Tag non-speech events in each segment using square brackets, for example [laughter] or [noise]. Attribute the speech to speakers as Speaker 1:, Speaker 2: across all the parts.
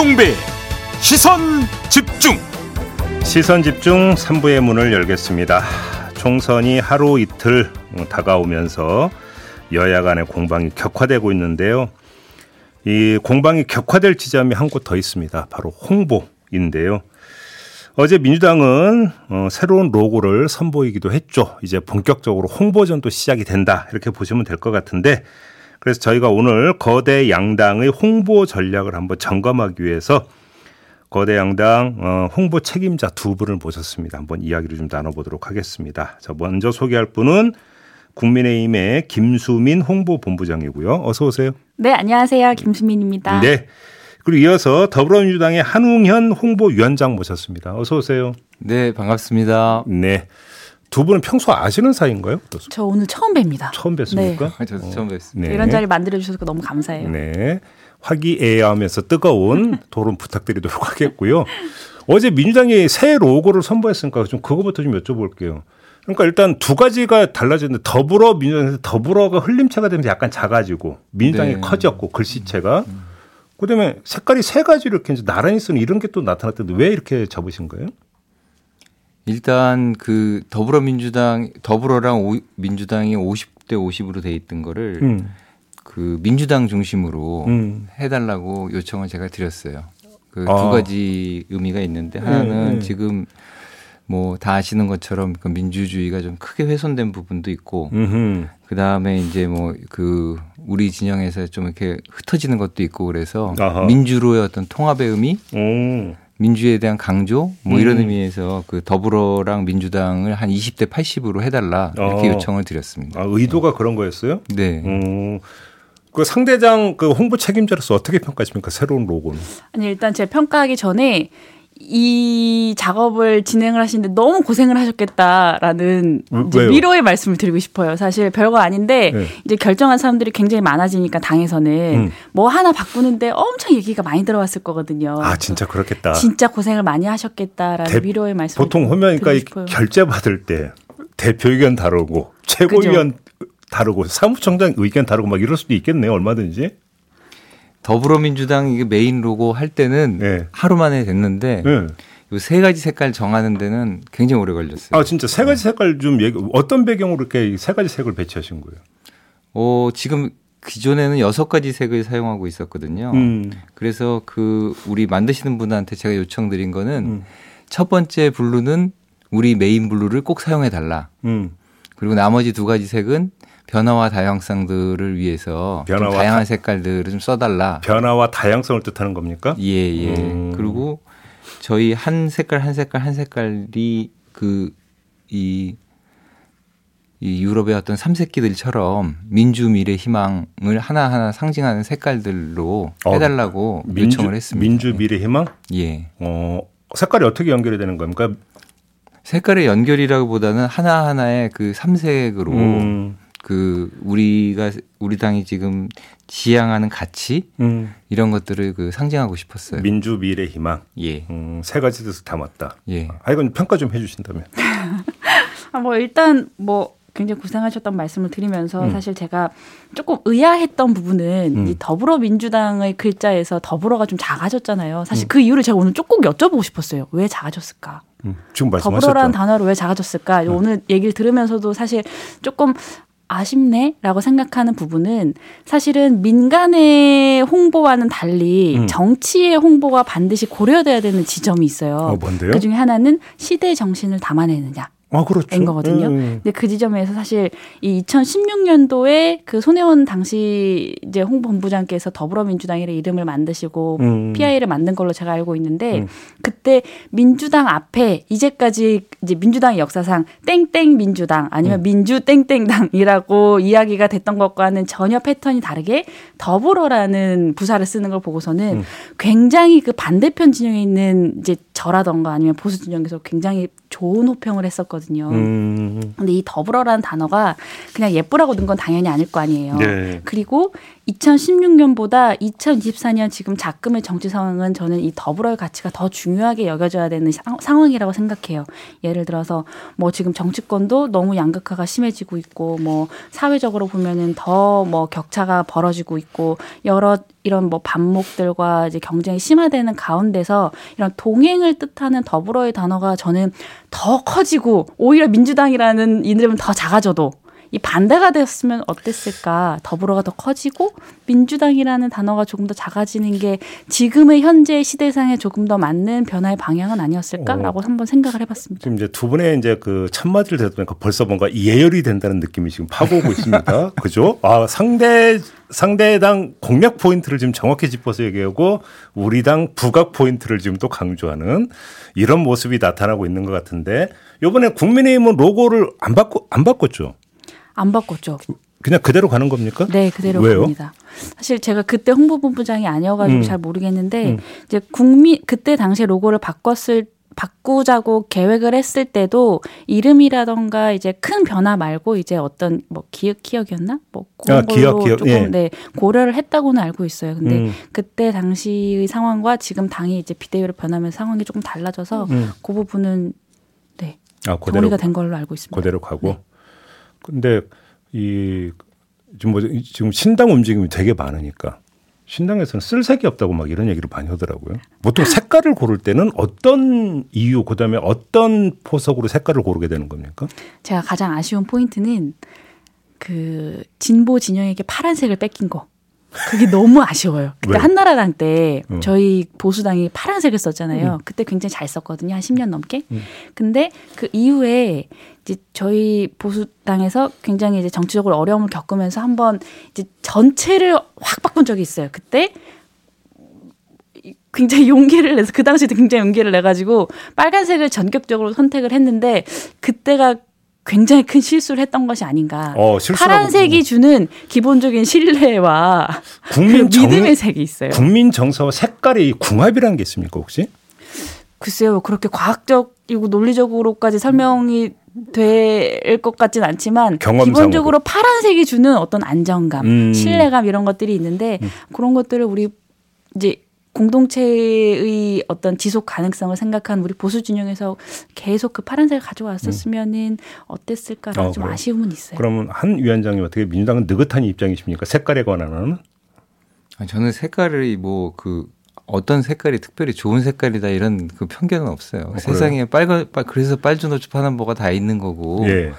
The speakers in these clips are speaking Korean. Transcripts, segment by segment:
Speaker 1: 김종배 시선 집중
Speaker 2: 시선 집중 3부의 문을 열겠습니다. 총선이 하루 이틀 다가오면서 여야 간의 공방이 격화되고 있는데요. 이 공방이 격화될 지점이 한 곳 더 있습니다. 바로 홍보인데요. 어제 민주당은 어, 새로운 로고를 선보이기도 했죠. 이제 본격적으로 홍보전도 시작이 된다. 이렇게 보시면 될 것 같은데 그래서 저희가 오늘 거대 양당의 홍보 전략을 한번 점검하기 위해서 거대 양당 어, 홍보 책임자 두 분을 모셨습니다. 한번 이야기를 좀 나눠보도록 하겠습니다. 자, 먼저 소개할 분은 국민의힘의 김수민 홍보본부장이고요. 어서 오세요.
Speaker 3: 네, 안녕하세요. 김수민입니다.
Speaker 2: 네. 그리고 이어서 더불어민주당의 한웅현 홍보위원장 모셨습니다. 어서 오세요.
Speaker 4: 네, 반갑습니다.
Speaker 2: 네. 두 분은 평소 아시는 사이인가요?
Speaker 3: 저 오늘 처음 뵙니다.
Speaker 2: 처음 뵙습니까?
Speaker 4: 네. 저도 처음 뵙습니다.
Speaker 2: 네.
Speaker 3: 이런 자리 만들어 주셔서 너무 감사해요.
Speaker 2: 네. 화기애애하면서 뜨거운 [laughs] 토론 부탁드리도록 하겠고요. 어제 민주당이 새 로고를 선보였으니까 좀 그거부터 좀 여쭤볼게요. 그러니까 일단 두 가지가 달라졌는데 더불어 민주당에서 더불어가 흘림체가 되면서 약간 작아지고 민주당이
Speaker 4: 네.
Speaker 2: 커졌고 글씨체가 그다음에 색깔이 세 가지로 이렇게 이제 나란히 쓰는 이런 게 또 나타났던데 왜 이렇게 접으신 거예요?
Speaker 4: 일단 그 더불어민주당 더불어랑 오, 민주당이 50대 50으로 돼 있던 거를
Speaker 2: 음.
Speaker 4: 그 민주당 중심으로
Speaker 2: 음.
Speaker 4: 해달라고 요청을 제가 드렸어요. 그두
Speaker 2: 아.
Speaker 4: 가지 의미가 있는데 하나는
Speaker 2: 네, 네.
Speaker 4: 지금 뭐 다 아시는 것처럼 그 민주주의가 좀 크게 훼손된 부분도 있고
Speaker 2: 음흠.
Speaker 4: 그 다음에 이제 뭐 그 우리 진영에서 좀 이렇게 흩어지는 것도 있고 그래서
Speaker 2: 아하.
Speaker 4: 민주로의 어떤 통합의 의미
Speaker 2: 오.
Speaker 4: 민주에 대한 강조 뭐 이런
Speaker 2: 음.
Speaker 4: 의미에서 그 더불어랑 민주당을 한 20대 80으로 해달라 이렇게
Speaker 2: 어.
Speaker 4: 요청을 드렸습니다.
Speaker 2: 아, 의도가 그런 거였어요?
Speaker 4: 네.
Speaker 2: 음. 그 상대장 그 홍보 책임자로서 어떻게 평가하십니까? 새로운 로고는.
Speaker 3: 아니 일단 제가 평가하기 전에 이 작업을 진행을 하시는데 너무 고생을 하셨겠다라는? 위로의 말씀을 드리고 싶어요. 사실 별거 아닌데
Speaker 2: 네.
Speaker 3: 이제 결정한 사람들이 굉장히 많아지니까 당에서는
Speaker 2: 음.
Speaker 3: 뭐 하나 바꾸는데 엄청 얘기가 많이 들어왔을 거거든요.
Speaker 2: 아, 진짜 그렇겠다.
Speaker 3: 진짜 고생을 많이 하셨겠다라는
Speaker 2: 대-
Speaker 3: 위로의 말씀을
Speaker 2: 보통
Speaker 3: 싶어요.
Speaker 2: 결제 받을 때 대표 의견 다르고 최고위원 다르고 사무총장 의견 다르고 막 이럴 수도 있겠네요. 얼마든지.
Speaker 4: 더불어민주당 이게 메인 로고 할 때는
Speaker 2: 네.
Speaker 4: 하루 만에 됐는데
Speaker 2: 네.
Speaker 4: 요세 가지 색깔 정하는 데는 굉장히 오래 걸렸어요.
Speaker 2: 아 진짜 세 가지 색깔 좀 얘기 어떤 배경으로 이렇게 이세 가지 색을 배치하신 거예요?
Speaker 4: 어, 지금 기존에는 여섯 가지 색을 사용하고 있었거든요.
Speaker 2: 음.
Speaker 4: 그래서 그 우리 만드시는 분한테 제가 요청드린 거는
Speaker 2: 음.
Speaker 4: 첫 번째 blue는 우리 main blue를 꼭 사용해 달라.
Speaker 2: 음.
Speaker 4: 그리고 나머지 두 가지 색은 변화와 다양성들을 위해서 좀
Speaker 2: 변화와
Speaker 4: 다양한
Speaker 2: 다-
Speaker 4: 색깔들을 좀 써달라.
Speaker 2: 변화와 다양성을 뜻하는 겁니까?
Speaker 4: 예, 예.
Speaker 2: 음.
Speaker 4: 그리고 저희 한 색깔 한 색깔 한 색깔이 그 이 이 유럽의 어떤 삼색기들처럼 민주 미래 희망을 하나하나 상징하는 색깔들로
Speaker 2: 어,
Speaker 4: 해달라고
Speaker 2: 민주,
Speaker 4: 요청을 했습니다.
Speaker 2: 민주 미래 희망?
Speaker 4: 예.
Speaker 2: 어, 색깔이 어떻게 연결이 되는 겁니까?
Speaker 4: 색깔의 연결이라기보다는 하나하나의 그 삼색으로
Speaker 2: 음.
Speaker 4: 그 우리가 우리 당이 지금 지향하는 가치
Speaker 2: 음.
Speaker 4: 이런 것들을 그 상징하고 싶었어요.
Speaker 2: 민주 미래 희망.
Speaker 4: 예.
Speaker 2: 음, 세 가지 뜻을 담았다.
Speaker 4: 예.
Speaker 2: 아, 이건 평가 좀 해주신다면. [laughs]
Speaker 3: 아, 뭐 일단 뭐 굉장히 고생하셨던 말씀을 드리면서
Speaker 2: 음.
Speaker 3: 사실 제가 조금 의아했던 부분은
Speaker 2: 음.
Speaker 3: 이 더불어민주당의 글자에서 더불어가 좀 작아졌잖아요.
Speaker 2: 음.
Speaker 3: 사실 그 이유를 제가 오늘 조금 여쭤보고 싶었어요. 왜 작아졌을까?
Speaker 2: 음, 지금 말씀하셨죠.
Speaker 3: 더불어라는 단어로 왜 작아졌을까? 오늘 얘기를 들으면서도 사실 조금 아쉽네 라고 생각하는 부분은 사실은 민간의 홍보와는 달리
Speaker 2: 음.
Speaker 3: 정치의 홍보가 반드시 고려돼야 되는 지점이 있어요.
Speaker 2: 어?
Speaker 3: 그 중에 하나는 시대 정신을 담아내느냐.
Speaker 2: 아, 그렇죠.
Speaker 3: 인 거거든요.
Speaker 2: 음.
Speaker 3: 근데 그 지점에서 사실 이 2016년도에 그 손혜원 당시 이제 홍보본부장께서 더불어민주당이라 이름을 만드시고
Speaker 2: 음.
Speaker 3: PI를 만든 걸로 제가 알고 있는데
Speaker 2: 음.
Speaker 3: 그때 민주당 앞에 이제까지 이제 민주당 역사상 땡땡 민주당 아니면
Speaker 2: 음.
Speaker 3: 민주 땡땡당이라고 이야기가 됐던 것과는 전혀 패턴이 다르게 더불어라는 부사를 쓰는 걸 보고서는
Speaker 2: 음.
Speaker 3: 굉장히 그 반대편 진영에 있는 이제 저라던가 아니면 보수 진영에서 굉장히 좋은 호평을 했었거든요.
Speaker 2: 음.
Speaker 3: 근데 이 더불어라는 단어가 그냥 예쁘라고 넣은 건 당연히 아닐 거 아니에요.
Speaker 2: 네.
Speaker 3: 그리고 2016년보다 2024년 지금 작금의 정치 상황은 저는 이 더불어의 가치가 더 중요하게 여겨져야 되는 상, 상황이라고 생각해요. 예를 들어서 뭐 지금 정치권도 너무 양극화가 심해지고 있고 뭐 사회적으로 보면은 더 뭐 격차가 벌어지고 있고 여러 이런 뭐 반목들과 이제 경쟁이 심화되는 가운데서 이런 동행을 뜻하는 더불어의 단어가 저는 더 커지고 오히려 민주당이라는 이름은 더 작아져도 이 반대가 되었으면 어땠을까? 더불어가 더 커지고 민주당이라는 단어가 조금 더 작아지는 게 지금의 현재 시대상에 조금 더 맞는 변화의 방향은 아니었을까라고 어. 한번 생각을 해봤습니다.
Speaker 2: 지금 이제 두 분의 이제 그 첫마디를 듣보니까 벌써 뭔가 예열이 된다는 느낌이 지금 파고오고 있습니다. [laughs] 그죠? 아 상대 상대당 공략 포인트를 지금 정확히 짚어서 얘기하고 우리 당 부각 포인트를 지금 또 강조하는 이런 모습이 나타나고 있는 것 같은데 이번에 국민의힘은 로고를 안 바꿔 안 바꿨죠?
Speaker 3: 안 바꿨죠.
Speaker 2: 그냥 그대로 가는 겁니까?
Speaker 3: 네, 그대로
Speaker 2: 왜요?
Speaker 3: 갑니다. 사실 제가 그때 홍보본부장이 아니어가지고
Speaker 2: 음.
Speaker 3: 잘 모르겠는데 음. 이제 국민 그때 당시에 로고를 바꿨을 바꾸자고 계획을 했을 때도 이름이라던가 이제 큰 변화 말고 이제 어떤 뭐 기억 기억이었나 뭐 그런
Speaker 2: 아, 기억,
Speaker 3: 걸로
Speaker 2: 기억,
Speaker 3: 조금
Speaker 2: 예.
Speaker 3: 네 고려를 했다고는 알고 있어요. 근데
Speaker 2: 음.
Speaker 3: 그때 당시의 상황과 지금 당이 이제 비대위로 변하면 상황이 조금 달라져서
Speaker 2: 음.
Speaker 3: 그 부분은 네
Speaker 2: 아, 그대로,
Speaker 3: 정리가 된 걸로 알고 있습니다.
Speaker 2: 그대로 가고.
Speaker 3: 네.
Speaker 2: 근데 이 지금 뭐 지금 신당 움직임이 되게 많으니까 신당에서는 쓸 색이 없다고 막 이런 얘기를 많이 하더라고요. 보통 색깔을 고를 때는 어떤 이유 그다음에 어떤 포석으로 색깔을 고르게 되는 겁니까?
Speaker 3: 제가 가장 아쉬운 포인트는 그 진보 진영에게 파란색을 뺏긴 거. 그게 너무 아쉬워요. 그때
Speaker 2: 왜?
Speaker 3: 한나라당 때
Speaker 2: 어.
Speaker 3: 저희 보수당이 파란색을 썼잖아요.
Speaker 2: 음.
Speaker 3: 그때 굉장히 잘 썼거든요. 한 10년 넘게.
Speaker 2: 음.
Speaker 3: 근데 그 이후에 이제 저희 보수당에서 굉장히 이제 정치적으로 어려움을 겪으면서 한번 이제 전체를 확 바꾼 적이 있어요. 그때 굉장히 용기를 내서 그 당시에도 굉장히 용기를 내 가지고 빨간색을 전격적으로 선택을 했는데 그때가 굉장히 큰 실수를 했던 것이 아닌가.
Speaker 2: 어,
Speaker 3: 파란색이 주는 기본적인 신뢰와
Speaker 2: 국민
Speaker 3: 그
Speaker 2: 정-
Speaker 3: 믿음의 색이 있어요.
Speaker 2: 국민 정서와 색깔이 궁합이라는 게 있습니까 혹시?
Speaker 3: 글쎄요, 그렇게 과학적이고 논리적으로까지 설명이 될 것 같진 않지만
Speaker 2: 경험상으로.
Speaker 3: 기본적으로 파란색이 주는 어떤 안정감,
Speaker 2: 음.
Speaker 3: 신뢰감 이런 것들이 있는데 그런 것들을 우리 이제 공동체의 어떤 지속 가능성을 생각한 우리 보수 진영에서 계속 그 파란색을 가져왔었으면은 어땠을까라는
Speaker 2: 어,
Speaker 3: 좀
Speaker 2: 그래요?
Speaker 3: 아쉬움은 있어요.
Speaker 2: 그러면 한 위원장님 어떻게 민주당은 느긋한 입장이십니까? 색깔에 관한은?
Speaker 4: 아, 저는 색깔이 뭐 그 어떤 색깔이 특별히 좋은 색깔이다 이런 그 편견은 없어요.
Speaker 2: 그래요?
Speaker 4: 세상에 빨간 빨 그래서 빨주노초 파는 뭐가 다 있는 거고
Speaker 2: 예.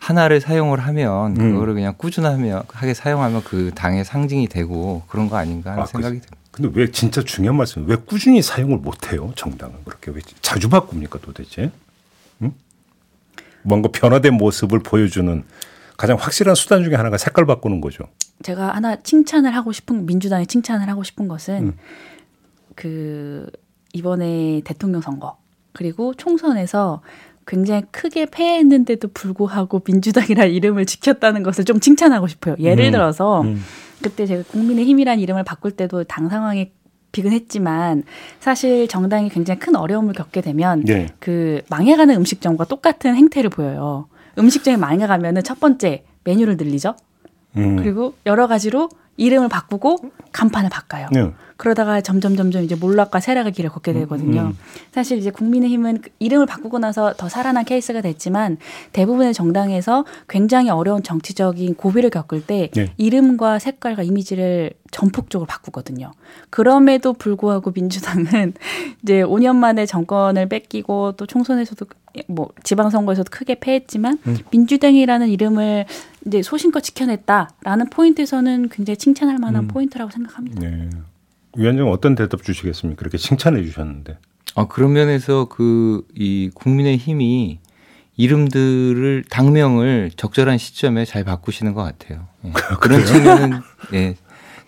Speaker 4: 하나를 사용을 하면
Speaker 2: 음.
Speaker 4: 그거를 그냥 꾸준하게 하게 사용하면 그 당의 상징이 되고 그런 거 아닌가 하는
Speaker 2: 아,
Speaker 4: 생각이 듭니다.
Speaker 2: 근데 왜 진짜 중요한 말씀? 왜 꾸준히 사용을 못 해요? 정당은 그렇게 왜 자주 바꿉니까 도대체? 응? 뭔가 변화된 모습을 보여주는 가장 확실한 수단 중에 하나가 색깔 바꾸는 거죠.
Speaker 3: 제가 하나 칭찬을 하고 싶은 민주당에 칭찬을 하고 싶은 것은
Speaker 2: 음.
Speaker 3: 그 이번에 대통령 선거 그리고 총선에서 굉장히 크게 패했는데도 불구하고 민주당이라는 이름을 지켰다는 것을 좀 칭찬하고 싶어요. 예를
Speaker 2: 음.
Speaker 3: 들어서
Speaker 2: 음.
Speaker 3: 그때 제가 국민의힘이라는 이름을 바꿀 때도 당 상황에 비근했지만 사실 정당이 굉장히 큰 어려움을 겪게 되면
Speaker 2: 예.
Speaker 3: 그 망해가는 음식점과 똑같은 행태를 보여요. 음식점이 망해가면은 첫 번째 메뉴를 늘리죠.
Speaker 2: 음.
Speaker 3: 그리고 여러 가지로 이름을 바꾸고 간판을 바꿔요.
Speaker 2: 네.
Speaker 3: 그러다가 점점 점점 이제 몰락과 쇠락의 길을 걷게 되거든요.
Speaker 2: 음.
Speaker 3: 사실 이제 국민의힘은 그 이름을 바꾸고 나서 더 살아난 케이스가 됐지만 대부분의 정당에서 굉장히 어려운 정치적인 고비를 겪을 때
Speaker 2: 네.
Speaker 3: 이름과 색깔과 이미지를 전폭적으로 바꾸거든요. 그럼에도 불구하고 민주당은 [laughs] 이제 5년 만에 정권을 뺏기고 또 총선에서도 뭐 지방선거에서도 크게 패했지만
Speaker 2: 음.
Speaker 3: 민주당이라는 이름을 이제 소신껏 지켜냈다라는 포인트에서는 굉장히 칭찬할 만한
Speaker 2: 음.
Speaker 3: 포인트라고 생각합니다.
Speaker 2: 네. 위원장 어떤 대답 주시겠습니까? 그렇게 칭찬해 주셨는데.
Speaker 4: 아, 그런 면에서 그 이 국민의 힘이 이름들을 당명을 적절한 시점에 잘 바꾸시는 것 같아요. 예. 그런 측면은 예,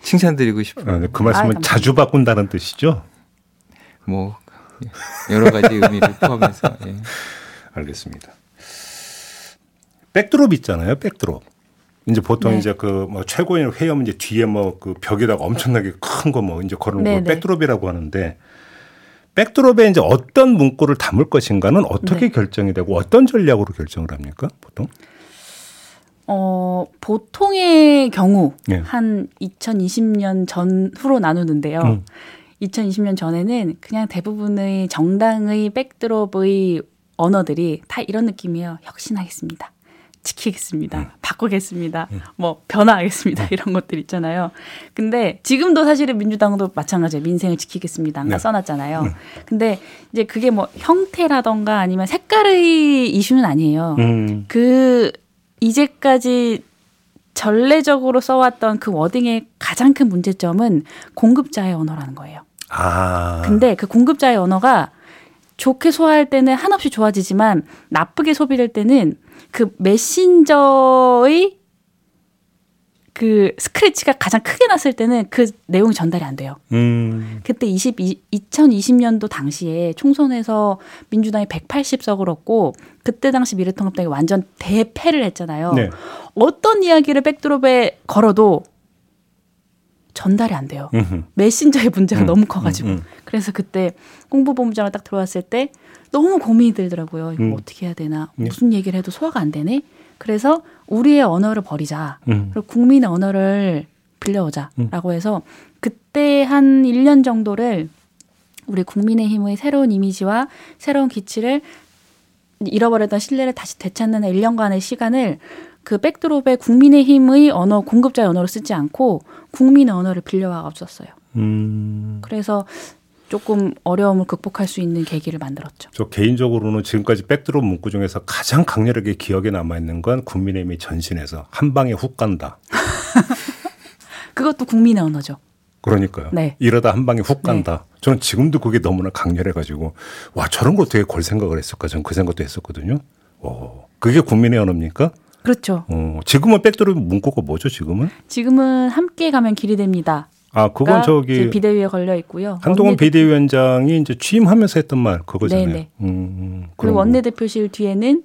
Speaker 4: 칭찬드리고 싶어요.
Speaker 2: 아, 네. 그 말씀은
Speaker 3: 감사합니다.
Speaker 2: 자주 바꾼다는 뜻이죠?
Speaker 4: 뭐 여러 가지 의미를 [laughs] 포함해서 예.
Speaker 2: 알겠습니다. 백드롭 있잖아요. 백드롭. 이제 보통
Speaker 3: 네.
Speaker 2: 이제 그 뭐 최고위원 회의하면 이제 뒤에 뭐 그 벽에다가 엄청나게 큰 거 뭐 이제 걸어놓은
Speaker 3: 네,
Speaker 2: 걸
Speaker 3: 네.
Speaker 2: 백드롭이라고 하는데 백드롭에 이제 어떤 문구를 담을 것인가는 어떻게
Speaker 3: 네.
Speaker 2: 결정이 되고 어떤 전략으로 결정을 합니까? 보통?
Speaker 3: 어, 보통의 경우
Speaker 2: 예.
Speaker 3: 한 2020년 전후로 나누는데요.
Speaker 2: 음.
Speaker 3: 2020년 전에는 그냥 대부분의 정당의 백드롭의 언어들이 다 이런 느낌이에요. 혁신하겠습니다. 지키겠습니다.
Speaker 2: 음.
Speaker 3: 바꾸겠습니다. 뭐 변화하겠습니다. 이런 것들 있잖아요. 근데 지금도 사실은 민주당도 마찬가지예요. 민생을 지키겠습니다. 아까
Speaker 2: 네.
Speaker 3: 써놨잖아요. 근데 이제 그게 뭐 형태라던가 아니면 색깔의 이슈는 아니에요.
Speaker 2: 음.
Speaker 3: 그 이제까지 전례적으로 써왔던 그 워딩의 가장 큰 문제점은 공급자의 언어라는 거예요.
Speaker 2: 아.
Speaker 3: 근데 그 공급자의 언어가 좋게 소화할 때는 한없이 좋아지지만 나쁘게 소비될 때는 그 메신저의 그 스크래치가 가장 크게 났을 때는 그 내용이 전달이 안 돼요.
Speaker 2: 음.
Speaker 3: 그때 22, 2020년도 당시에 총선에서 민주당이 180석을 얻고 그때 당시 미래통합당이 완전 대패를 했잖아요.
Speaker 2: 네.
Speaker 3: 어떤 이야기를 백드롭에 걸어도 전달이 안 돼요.
Speaker 2: 음흠.
Speaker 3: 메신저의 문제가
Speaker 2: 음,
Speaker 3: 너무 커가지고.
Speaker 2: 음, 음.
Speaker 3: 그래서 그때 홍보본부장을 딱 들어왔을 때 너무 고민이 들더라고요. 이거
Speaker 2: 음.
Speaker 3: 어떻게 해야 되나.
Speaker 2: 네.
Speaker 3: 무슨 얘기를 해도 소화가 안 되네. 그래서 우리의 언어를 버리자.
Speaker 2: 음.
Speaker 3: 그리고 국민의 언어를 빌려오자라고 해서 그때 한 1년 정도를 우리 국민의힘의 새로운 이미지와 새로운 기치를 잃어버렸던 신뢰를 다시 되찾는 1년간의 시간을 그 백드롭에 국민의힘의 언어 공급자의 언어로 쓰지 않고 국민의 언어를 빌려와가 썼어요.
Speaker 2: 음.
Speaker 3: 그래서 조금 어려움을 극복할 수 있는 계기를 만들었죠.
Speaker 2: 저 개인적으로는 지금까지 백드롭 문구 중에서 가장 강렬하게 기억에 남아 있는 건 국민의힘이 전신에서 한 방에 훅 간다. [laughs]
Speaker 3: 그것도 국민의 언어죠.
Speaker 2: 그러니까요.
Speaker 3: 네.
Speaker 2: 이러다 한 방에 훅 간다. 저는 지금도 그게 너무나 강렬해가지고 와 저런 거 어떻게 걸 생각을 했을까? 저는 그 생각도 했었거든요. 어, 그게 국민의 언어입니까?
Speaker 3: 그렇죠.
Speaker 2: 어, 지금은 백드롭 문구가 뭐죠? 지금은?
Speaker 3: 지금은 함께 가면 길이 됩니다.
Speaker 2: 아 그건 저기
Speaker 3: 비대위에 걸려 있고요.
Speaker 2: 한동훈
Speaker 3: 원내대-
Speaker 2: 비대위원장이 이제 취임하면서 했던 말 그거잖아요.
Speaker 3: 네네.
Speaker 2: 음, 그런
Speaker 3: 그리고
Speaker 2: 거.
Speaker 3: 원내대표실 뒤에는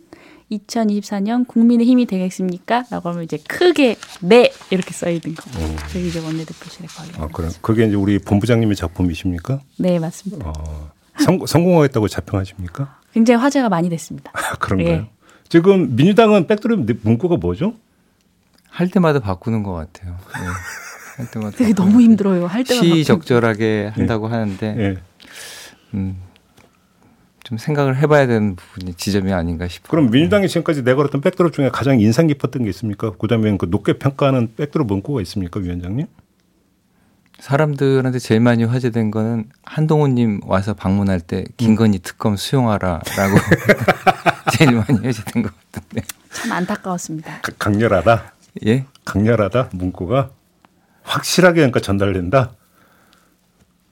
Speaker 3: 2024년 국민의 힘이 되겠습니까? 라고 하면 이제 크게 네 이렇게 써 있는 거. 그게 이제 원내대표실에 걸려.
Speaker 2: 음. 아.
Speaker 3: 거죠.
Speaker 2: 그게 이제 우리 본부장님의 작품이십니까?
Speaker 3: 네 맞습니다.
Speaker 2: 어, 성, 성공하겠다고 자평하십니까?
Speaker 3: 굉장히 화제가 많이 됐습니다.
Speaker 2: 아, 그런가요?
Speaker 3: 예.
Speaker 2: 지금 민주당은 백드롭 문구가 뭐죠?
Speaker 4: 할 때마다 바꾸는 것 같아요. 네. 할 때마다
Speaker 3: 되게 너무 힘들어요. 할 때마다 바꾸는
Speaker 4: 시적절하게 한다고 하는데
Speaker 2: 예.
Speaker 4: 음, 좀 생각을 해봐야 되는 부분이 지점이 아닌가 싶어요.
Speaker 2: 그럼 민주당이 지금까지 내걸었던 백드롭 중에 가장 인상 깊었던 게 있습니까? 그다음에 그 높게 평가하는 백드롭 문구가 있습니까, 위원장님?
Speaker 4: 사람들한테 제일 많이 화제된 거는 한동훈님 와서 방문할 때 김건희 특검 수용하라라고 [laughs] [laughs] 제일 많이 화제된 것 같은데.
Speaker 3: 참 안타까웠습니다.
Speaker 2: 가- 강렬하다.
Speaker 4: 예?
Speaker 2: 강렬하다. 문구가 확실하게 그러니까 전달된다.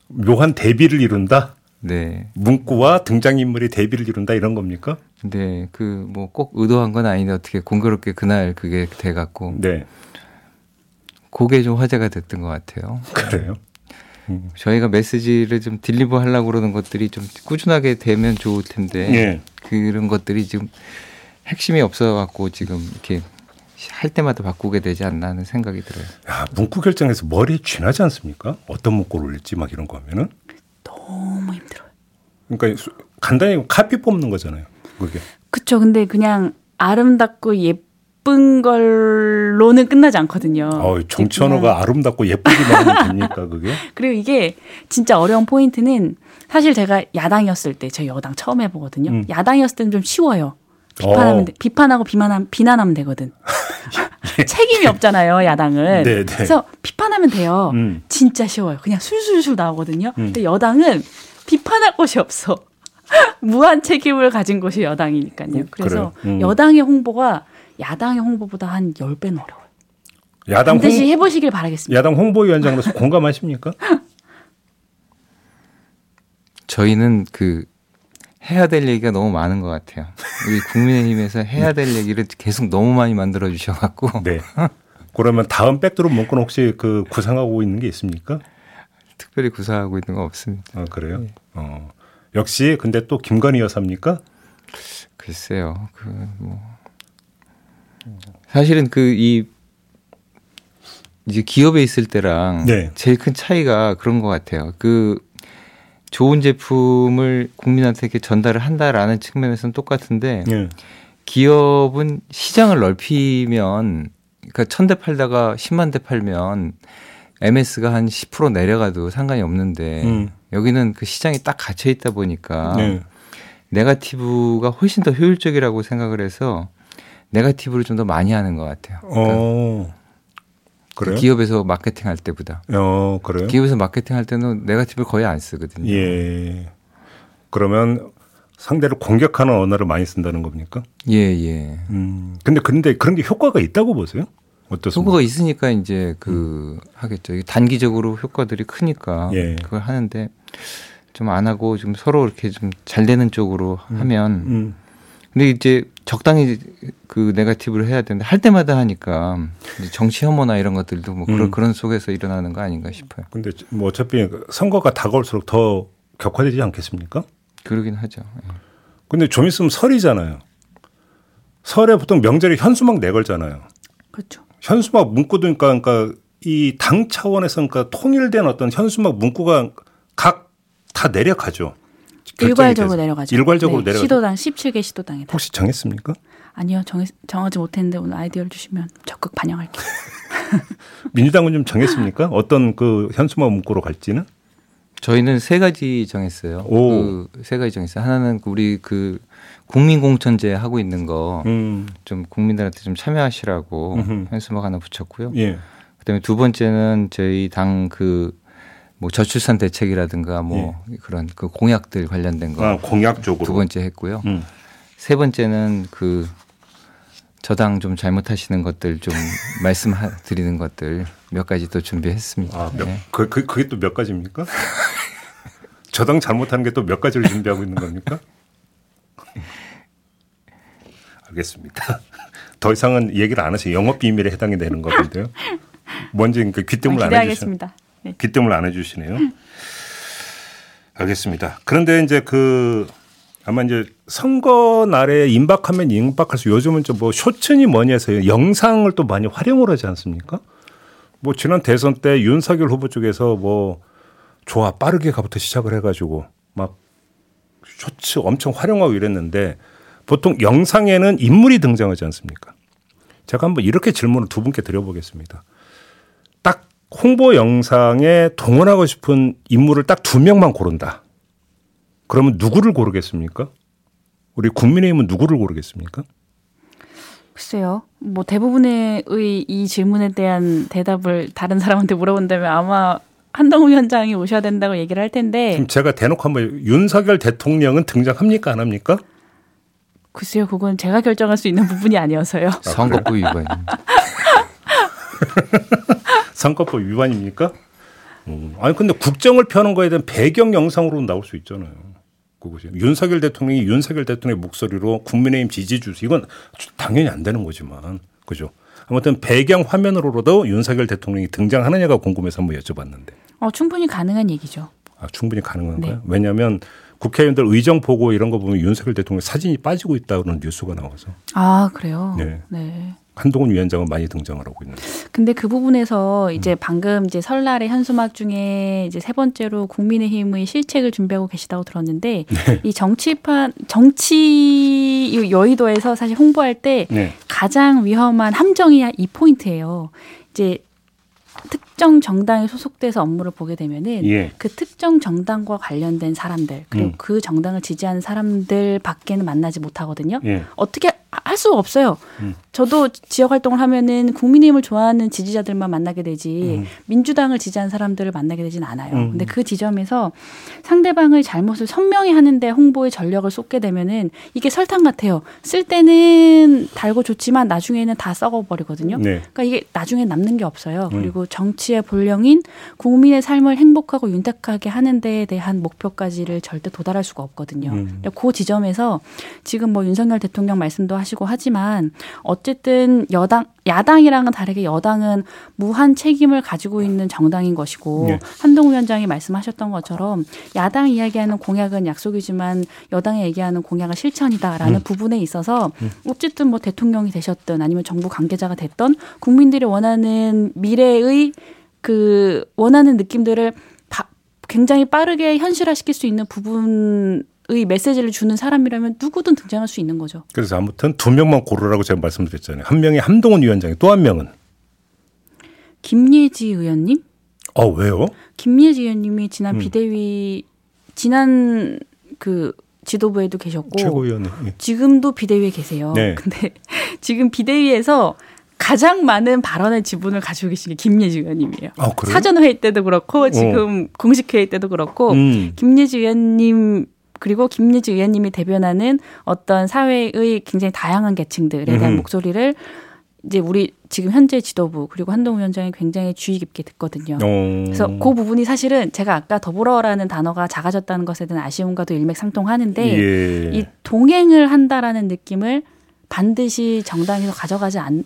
Speaker 2: 묘한 대비를 이룬다.
Speaker 4: 네.
Speaker 2: 문구와 등장인물이 대비를 이룬다 이런 겁니까?
Speaker 4: 근데 그뭐 꼭 의도한 건 아닌데 어떻게 공교롭게 그날 그게 돼 갖고
Speaker 2: 네.
Speaker 4: 그게 좀 화제가 됐던 것 같아요.
Speaker 2: 그래요.
Speaker 4: 저희가 메시지를 좀 딜리버 하려고 그러는 것들이 좀 꾸준하게 되면 좋을 텐데
Speaker 2: 예.
Speaker 4: 그런 것들이 지금 핵심이 없어 갖고 지금 이렇게 할 때마다 바꾸게 되지 않나 하는 생각이 들어요.
Speaker 2: 야, 문구 결정해서 머리에 쥐나지 않습니까? 어떤 문구를 올릴지 막 이런 거 하면은.
Speaker 3: 너무 힘들어요.
Speaker 2: 그러니까 수- 간단히 카피 뽑는 거잖아요. 그게.
Speaker 3: 그쵸. 근데 그냥 아름답고 예 쁜 걸로는 끝나지 않거든요.
Speaker 2: 어, 정치 언어가 아름답고 예쁘기만 하면 됩니까, 그게? [laughs]
Speaker 3: 그리고 이게 진짜 어려운 포인트는 사실 제가 야당이었을 때, 저 여당 처음 해보거든요.
Speaker 2: 음.
Speaker 3: 야당이었을 때는 좀 쉬워요. 비판하면
Speaker 2: 어.
Speaker 3: 돼. 비판하고 비난하면, 비난하면 되거든. [laughs] 책임이 없잖아요, 야당은.
Speaker 2: 네, 네.
Speaker 3: 그래서 비판하면 돼요.
Speaker 2: 음.
Speaker 3: 진짜 쉬워요. 그냥 술술술 나오거든요. 근데 여당은 비판할 곳이 없어. [laughs] 무한 책임을 가진 곳이 여당이니까요. 그래서
Speaker 2: 그래요? 음.
Speaker 3: 여당의 홍보가 야당의 홍보보다 한 10배는 어려워요.
Speaker 2: 야당
Speaker 3: 반드시
Speaker 2: 홍,
Speaker 3: 해보시길 바라겠습니다.
Speaker 2: 야당 홍보위원장으로서 [laughs] 공감하십니까?
Speaker 4: 저희는 그 해야 될 얘기가 너무 많은 것 같아요. 우리 국민의힘에서 해야 될 얘기를 계속 너무 많이 만들어 주셔갖고 [laughs]
Speaker 2: 네. 그러면 다음 백드롭 문구는 혹시 그 구상하고 있는 게 있습니까?
Speaker 4: 특별히 구사하고 있는 건 없습니다.
Speaker 2: 아, 그래요? 어. 역시 근데 또 김건희 여사입니까?
Speaker 4: 글쎄요, 그 뭐 사실은 그 이 이제 기업에 있을 때랑
Speaker 2: 네.
Speaker 4: 제일 큰 차이가 그런 것 같아요. 그 좋은 제품을 국민한테 이렇게 전달을 한다라는 측면에서는 똑같은데
Speaker 2: 예.
Speaker 4: 기업은 시장을 넓히면 그러니까 천 대 팔다가 10만 대 팔면 MS가 한 10% 내려가도 상관이 없는데
Speaker 2: 음.
Speaker 4: 여기는 그 시장이 딱 갇혀 있다 보니까
Speaker 2: 네.
Speaker 4: 네가티브가 훨씬 더 효율적이라고 생각을 해서 네가티브를 좀 더 많이 하는 것 같아요. 그러니까
Speaker 2: 어. 그래요?
Speaker 4: 기업에서 마케팅 할 때보다.
Speaker 2: 어, 그래요?
Speaker 4: 기업에서 마케팅 할 때는 네가티브를 거의 안 쓰거든요.
Speaker 2: 예. 그러면 상대를 공격하는 언어를 많이 쓴다는 겁니까?
Speaker 4: 예, 예.
Speaker 2: 음. 근데 근데 그런 게 효과가 있다고 보세요? 어떻습니까?
Speaker 4: 효과가 있으니까 이제 그 하겠죠. 이게 단기적으로 효과들이 크니까
Speaker 2: 예.
Speaker 4: 그걸 하는데 좀 안 하고 좀 서로 이렇게 좀 잘 되는 쪽으로 하면
Speaker 2: 음.
Speaker 4: 근데 이제 적당히 그 네가티브를 해야 되는데 할 때마다 하니까 이제 정치 혐오나 이런 것들도 뭐 그런
Speaker 2: 음.
Speaker 4: 그런 속에서 일어나는 거 아닌가 싶어요.
Speaker 2: 근데 뭐 어차피 선거가 다가올수록 더 격화되지 않겠습니까?
Speaker 4: 그러긴 하죠. 예.
Speaker 2: 근데 좀 있으면 설이잖아요. 설에 보통 명절에 현수막 내걸잖아요.
Speaker 3: 그렇죠.
Speaker 2: 현수막 문구도 그러니까, 그러니까 이 당 차원에서 그러니까 통일된 어떤 현수막 문구가 각 다 내려가죠. 결정이
Speaker 3: 일괄적으로
Speaker 2: 돼서.
Speaker 3: 내려가죠.
Speaker 2: 일괄적으로
Speaker 3: 네,
Speaker 2: 내려가죠.
Speaker 3: 시도당 17개 시도당에 다.
Speaker 2: 혹시 정했습니까?
Speaker 3: 아니요, 정해, 정하지 못했는데 오늘 아이디어를 주시면 적극 반영할게요. [laughs]
Speaker 2: 민주당은 좀 정했습니까? 어떤 그 현수막 문구로 갈지는?
Speaker 4: 저희는 세 가지 정했어요.
Speaker 2: 오.
Speaker 4: 그세 가지 정했어요. 하나는 우리 그 국민공천제 하고 있는 거좀
Speaker 2: 음.
Speaker 4: 국민들한테 좀 참여하시라고
Speaker 2: 음흠.
Speaker 4: 현수막 하나 붙였고요.
Speaker 2: 예.
Speaker 4: 그다음에 두 번째는 저희 당 그 뭐 저출산 대책이라든가 뭐 그런 그 공약들 관련된 거
Speaker 2: 예. 아, 공약 쪽으로.
Speaker 4: 두 번째 했고요.
Speaker 2: 음.
Speaker 4: 세 번째는 그 저당 좀 잘못하시는 것들 좀 [laughs] 말씀드리는 것들 몇 가지 또 준비했습니다.
Speaker 2: 아, 몇,
Speaker 4: 네.
Speaker 2: 그, 그, 그게 또 몇 가지입니까? [laughs] 저당 잘못하는 게 또 몇 가지를 준비하고 있는 겁니까? [laughs] 알겠습니다. 더 이상은 얘기를 안 하세요. 영업 비밀에 해당이 되는 건데요. 먼저 그 귀뜸을
Speaker 3: 아,
Speaker 2: 안 해주시네요. 귀뜸을 안 해주시네요. 알겠습니다. 그런데 이제 그 아마 이제 선거 날에 임박하면 임박할수록 요즘은 좀 뭐 쇼츠니 뭐니 해서 영상을 또 많이 활용을 하지 않습니까? 뭐 지난 대선 때 윤석열 후보 쪽에서 뭐 좋아 빠르게 가부터 시작을 해가지고 막 쇼츠 엄청 활용하고 이랬는데 보통 영상에는 인물이 등장하지 않습니까? 제가 한번 이렇게 질문을 두 분께 드려보겠습니다. 딱 홍보 영상에 동원하고 싶은 인물을 딱 두 명만 고른다. 그러면 누구를 고르겠습니까? 우리 국민의힘은 누구를 고르겠습니까?
Speaker 3: 글쎄요. 뭐 대부분의 이 질문에 대한 대답을 다른 사람한테 물어본다면 아마 한동훈 위원장이 오셔야 된다고 얘기를 할 텐데
Speaker 2: 지금 제가 대놓고 한번 윤석열 대통령은 등장합니까 안 합니까?
Speaker 3: 글쎄요. 그건 제가 결정할 수 있는 부분이 아니어서요.
Speaker 4: 선거법 위반. [laughs]
Speaker 2: 선거법 위반입니까? 음. 아니 근데 국정을 펴는 거에 대한 배경 영상으로 나올 수 있잖아요. 그것이 윤석열 대통령이 윤석열 대통령의 목소리로 국민의힘 지지 주수 이건 당연히 안 되는 거지만 그죠? 아무튼 배경 화면으로도 윤석열 대통령이 등장하느냐가 궁금해서 한번 여쭤봤는데
Speaker 3: 어, 충분히 가능한 얘기죠.
Speaker 2: 아, 충분히 가능한가요?
Speaker 3: 네.
Speaker 2: 왜냐하면 국회의원들 의정 보고 이런 거 보면 윤석열 대통령 사진이 빠지고 있다는 뉴스가 나와서
Speaker 3: 아 그래요.
Speaker 2: 네.
Speaker 3: 네.
Speaker 2: 한동훈 위원장은 많이 등장을 하고 있는데
Speaker 3: 근데 그 부분에서
Speaker 2: 음.
Speaker 3: 이제 방금 이제 설날의 현수막 중에 이제 세 번째로 국민의힘의 실책을 준비하고 계시다고 들었는데
Speaker 2: 네.
Speaker 3: 이 정치판 정치 이 여의도에서 사실 홍보할 때
Speaker 2: 네.
Speaker 3: 가장 위험한 함정이 이 포인트예요. 이제 특 정 정당에 소속돼서 업무를 보게 되면은
Speaker 2: 예.
Speaker 3: 그 특정 정당과 관련된 사람들 그리고
Speaker 2: 음.
Speaker 3: 그 정당을 지지하는 사람들 밖에는 만나지 못하거든요.
Speaker 2: 예.
Speaker 3: 어떻게 할 수가 없어요.
Speaker 2: 음.
Speaker 3: 저도 지역 활동을 하면은 국민의힘을 좋아하는 지지자들만 만나게 되지
Speaker 2: 음.
Speaker 3: 민주당을 지지하는 사람들을 만나게 되지는 않아요.
Speaker 2: 음.
Speaker 3: 근데 그 지점에서 상대방의 잘못을 선명히 하는데 홍보의 전력을 쏟게 되면은 이게 설탕 같아요. 쓸 때는 달고 좋지만 나중에는 다 썩어버리거든요.
Speaker 2: 네.
Speaker 3: 그러니까 이게 나중에 남는 게 없어요.
Speaker 2: 음.
Speaker 3: 그리고 정치 의 본령인 국민의 삶을 행복하고 윤택하게 하는 데에 대한 목표까지를 절대 도달할 수가 없거든요.
Speaker 2: 음.
Speaker 3: 그 지점에서 지금 뭐 윤석열 대통령 말씀도 하시고 하지만 어쨌든 여당 야당이랑은 다르게 여당은 무한 책임을 가지고 있는 정당인 것이고
Speaker 2: 네.
Speaker 3: 한동훈 위원장이 말씀하셨던 것처럼 야당 이야기하는 공약은 약속이지만 여당이 얘기하는 공약은 실천이다라는
Speaker 2: 음.
Speaker 3: 부분에 있어서 어쨌든 뭐 대통령이 되셨든 아니면 정부 관계자가 됐던 국민들이 원하는 미래의 그 원하는 느낌들을 바- 굉장히 빠르게 현실화시킬 수 있는 부분 의 메시지를 주는 사람이라면 누구든 등장할 수 있는 거죠.
Speaker 2: 그래서 아무튼 두 명만 고르라고 제가 말씀드렸잖아요. 한 명이 한동훈 위원장이 또 한 명은
Speaker 3: 김예지 의원님?
Speaker 2: 어 왜요?
Speaker 3: 김예지 의원님이 지난
Speaker 2: 음.
Speaker 3: 비대위 지난 그 지도부에도 계셨고
Speaker 2: 최고위원회. 예.
Speaker 3: 지금도 비대위에 계세요.
Speaker 2: 네. [laughs]
Speaker 3: 근데 지금 비대위에서 가장 많은 발언의 지분을 가지고 계신 게 김예지 의원님이에요.
Speaker 2: 아?
Speaker 3: 사전 회의 때도 그렇고 지금 공식 회의 때도 그렇고
Speaker 2: 음.
Speaker 3: 김예지 의원님 그리고 김예지 의원님이 대변하는 어떤 사회의 굉장히 다양한 계층들에 대한
Speaker 2: 음흠.
Speaker 3: 목소리를 이제 우리 지금 현재 지도부 그리고 한동훈 위원장이 굉장히 주의 깊게 듣거든요.
Speaker 2: 어.
Speaker 3: 그래서 그 부분이 사실은 제가 아까 더불어라는 단어가 작아졌다는 것에 대한 아쉬움과도 일맥상통하는데
Speaker 2: 예.
Speaker 3: 이 동행을 한다라는 느낌을 반드시 정당에서 가져가지 않,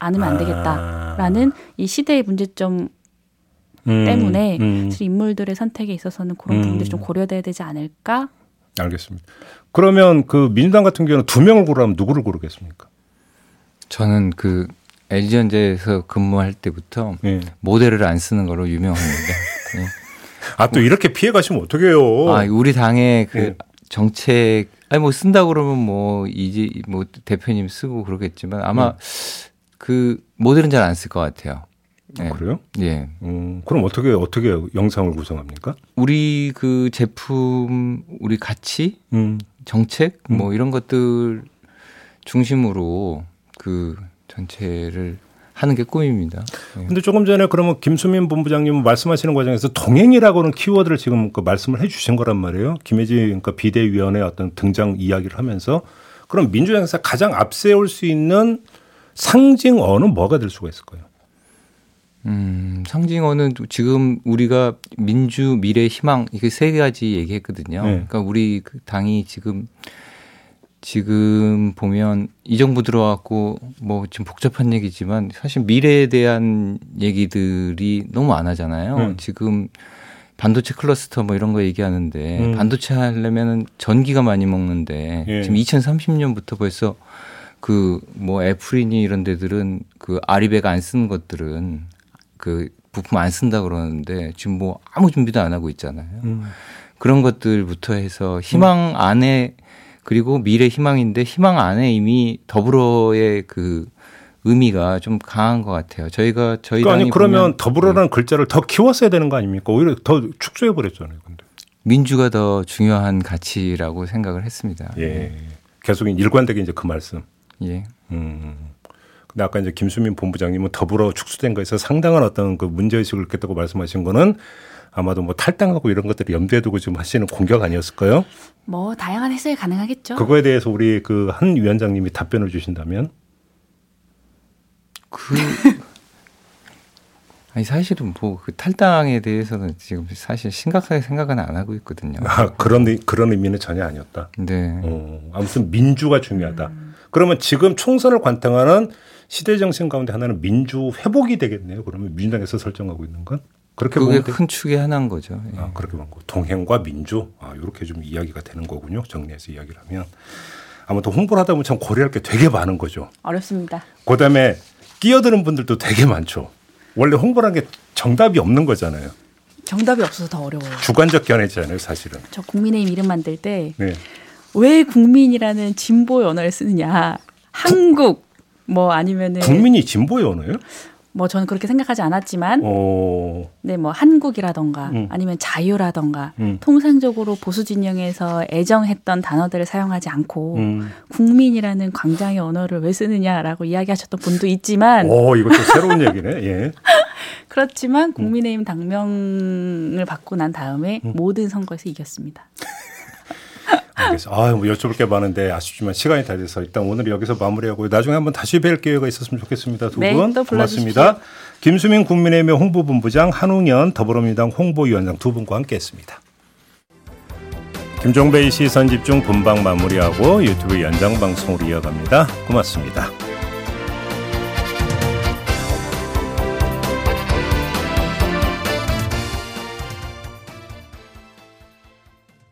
Speaker 3: 않으면 안
Speaker 2: 아.
Speaker 3: 되겠다라는 이 시대의 문제점
Speaker 2: 음,
Speaker 3: 때문에
Speaker 2: 음.
Speaker 3: 사실 인물들의 선택에 있어서는 그런
Speaker 2: 음.
Speaker 3: 부분들이 좀 고려돼야 되지 않을까?
Speaker 2: 알겠습니다. 그러면 그 민주당 같은 경우는 두 명을 고르면 누구를 고르겠습니까?
Speaker 4: 저는 그 LG전자에서 근무할 때부터
Speaker 2: 예.
Speaker 4: 모델을 안 쓰는 걸로 유명합니다. 예. [laughs]
Speaker 2: 아또 이렇게 피해 가시면 어떡해요?
Speaker 4: 아, 우리 당의 그
Speaker 2: 예.
Speaker 4: 정책 아니 뭐 쓴다 그러면 뭐 이지 뭐 대표님 쓰고 그러겠지만 아마 그 모델은 잘 안 쓸 것 같아요.
Speaker 2: 아,
Speaker 4: 예.
Speaker 2: 그래요?
Speaker 4: 예.
Speaker 2: 음, 그럼 어떻게 어떻게 영상을 구성합니까?
Speaker 4: 우리 그 제품 우리 가치
Speaker 2: 음.
Speaker 4: 정책 뭐 이런 것들 중심으로 그 전체를 하는 게 꿈입니다. 예.
Speaker 2: 근데 조금 전에 그러면 김수민 본부장님 말씀하시는 과정에서 동행이라고는 키워드를 지금 그 말씀을 해주신 거란 말이에요. 김혜지 그러니까 비대위원회 어떤 등장 이야기를 하면서 그럼 민주당에서 가장 앞세울 수 있는 상징 어는 뭐가 될 수가 있을까요?
Speaker 4: 음, 상징어는 지금 우리가 민주, 미래, 희망 이게 세 가지 얘기했거든요.
Speaker 2: 네.
Speaker 4: 그러니까 우리 그 당이 지금 지금 보면 이 정부 들어왔고 뭐 지금 복잡한 얘기지만 사실 미래에 대한 얘기들이 너무 안 하잖아요.
Speaker 2: 음.
Speaker 4: 지금 반도체 클러스터 뭐 이런 거 얘기하는데
Speaker 2: 음.
Speaker 4: 반도체 하려면은 전기가 많이 먹는데
Speaker 2: 예.
Speaker 4: 지금 2030년부터 벌써 그 뭐 애플이니 이런 데들은 그 아리백 안 쓰는 것들은 그 부품 안 쓴다 그러는데 지금 뭐 아무 준비도 안 하고 있잖아요.
Speaker 2: 음.
Speaker 4: 그런 것들부터 해서 희망 안에 그리고 미래 희망인데 희망 안에 이미 더불어의 그 의미가 좀 강한 것 같아요. 저희가 저희
Speaker 2: 그러니까 아니 그러면
Speaker 4: 보면 네.
Speaker 2: 더불어라는 글자를 더 키웠어야 되는 거 아닙니까? 오히려 더 축소해 버렸잖아요. 근데
Speaker 4: 민주가 더 중요한 가치라고 생각을 했습니다.
Speaker 2: 예, 계속 일관되게 이제 그 말씀.
Speaker 4: 예.
Speaker 2: 음. 근데 아까 이제 김수민 본부장님은 더불어 축소된 거에서 상당한 어떤 그 문제의식을 갖겠다고 말씀하신 거는 아마도 뭐 탈당하고 이런 것들을 염두에 두고 지금 하시는 공격 아니었을까요?
Speaker 3: 뭐 다양한 해석이 가능하겠죠.
Speaker 2: 그거에 대해서 우리 그 한 위원장님이 답변을 주신다면
Speaker 4: 그 [laughs] 아니 사실은 뭐 그 탈당에 대해서는 지금 사실 심각하게 생각은 안 하고 있거든요.
Speaker 2: 아, 그런 의- 그런 의미는 전혀 아니었다.
Speaker 4: 네.
Speaker 2: 어, 아무튼 민주가 중요하다. 그러면 지금 총선을 관통하는 시대 정신 가운데 하나는 민주 회복이 되겠네요. 그러면 민주당에서 설정하고 있는 건 그렇게
Speaker 4: 그게. 큰 축의 하나인 거죠. 예.
Speaker 2: 아, 그렇게 보고 동행과 민주 아, 이렇게 좀 이야기가 되는 거군요. 정리해서 이야기를 하면 아무튼 홍보를 하다 보면 참 고려할 게 되게 많은 거죠.
Speaker 3: 어렵습니다.
Speaker 2: 그다음에 끼어드는 분들도 되게 많죠. 원래 홍보라는 게 정답이 없는 거잖아요.
Speaker 3: 정답이 없어서 더 어려워요.
Speaker 2: 주관적 견해잖아요, 사실은.
Speaker 3: 저 국민의힘 이름 만들 때
Speaker 2: 네.
Speaker 3: 왜 국민이라는 진보의 언어를 쓰느냐. 한국 뭐 아니면은
Speaker 2: 국민이 진보의 언어예요?
Speaker 3: 뭐 저는 그렇게 생각하지 않았지만
Speaker 2: 어,
Speaker 3: 네, 뭐 한국이라던가
Speaker 2: 음.
Speaker 3: 아니면 자유라던가
Speaker 2: 음.
Speaker 3: 통상적으로 보수 진영에서 애정했던 단어들을 사용하지 않고
Speaker 2: 음.
Speaker 3: 국민이라는 광장의 언어를 왜 쓰느냐라고 이야기하셨던 분도 있지만
Speaker 2: 어, 이것도 새로운 얘기네. 예. [laughs]
Speaker 3: 그렇지만 국민의힘 당명을 받고 난 다음에
Speaker 2: 음.
Speaker 3: 모든 선거에서 이겼습니다.
Speaker 2: 알겠습니다. 아, 뭐 여쭤볼 게 많은데 아쉽지만 시간이 다 돼서 일단 오늘 여기서 마무리하고 나중에 한번 다시 뵐 기회가 있었으면 좋겠습니다. 두
Speaker 3: 네, 분또 불러주십시오.
Speaker 2: 고맙습니다. 김수민 국민의힘 홍보본부장 한웅현 더불어민주당 홍보위원장 두 분과 함께했습니다. 김종배의 시선 집중 본방 마무리하고 유튜브 연장 방송으로 이어갑니다. 고맙습니다.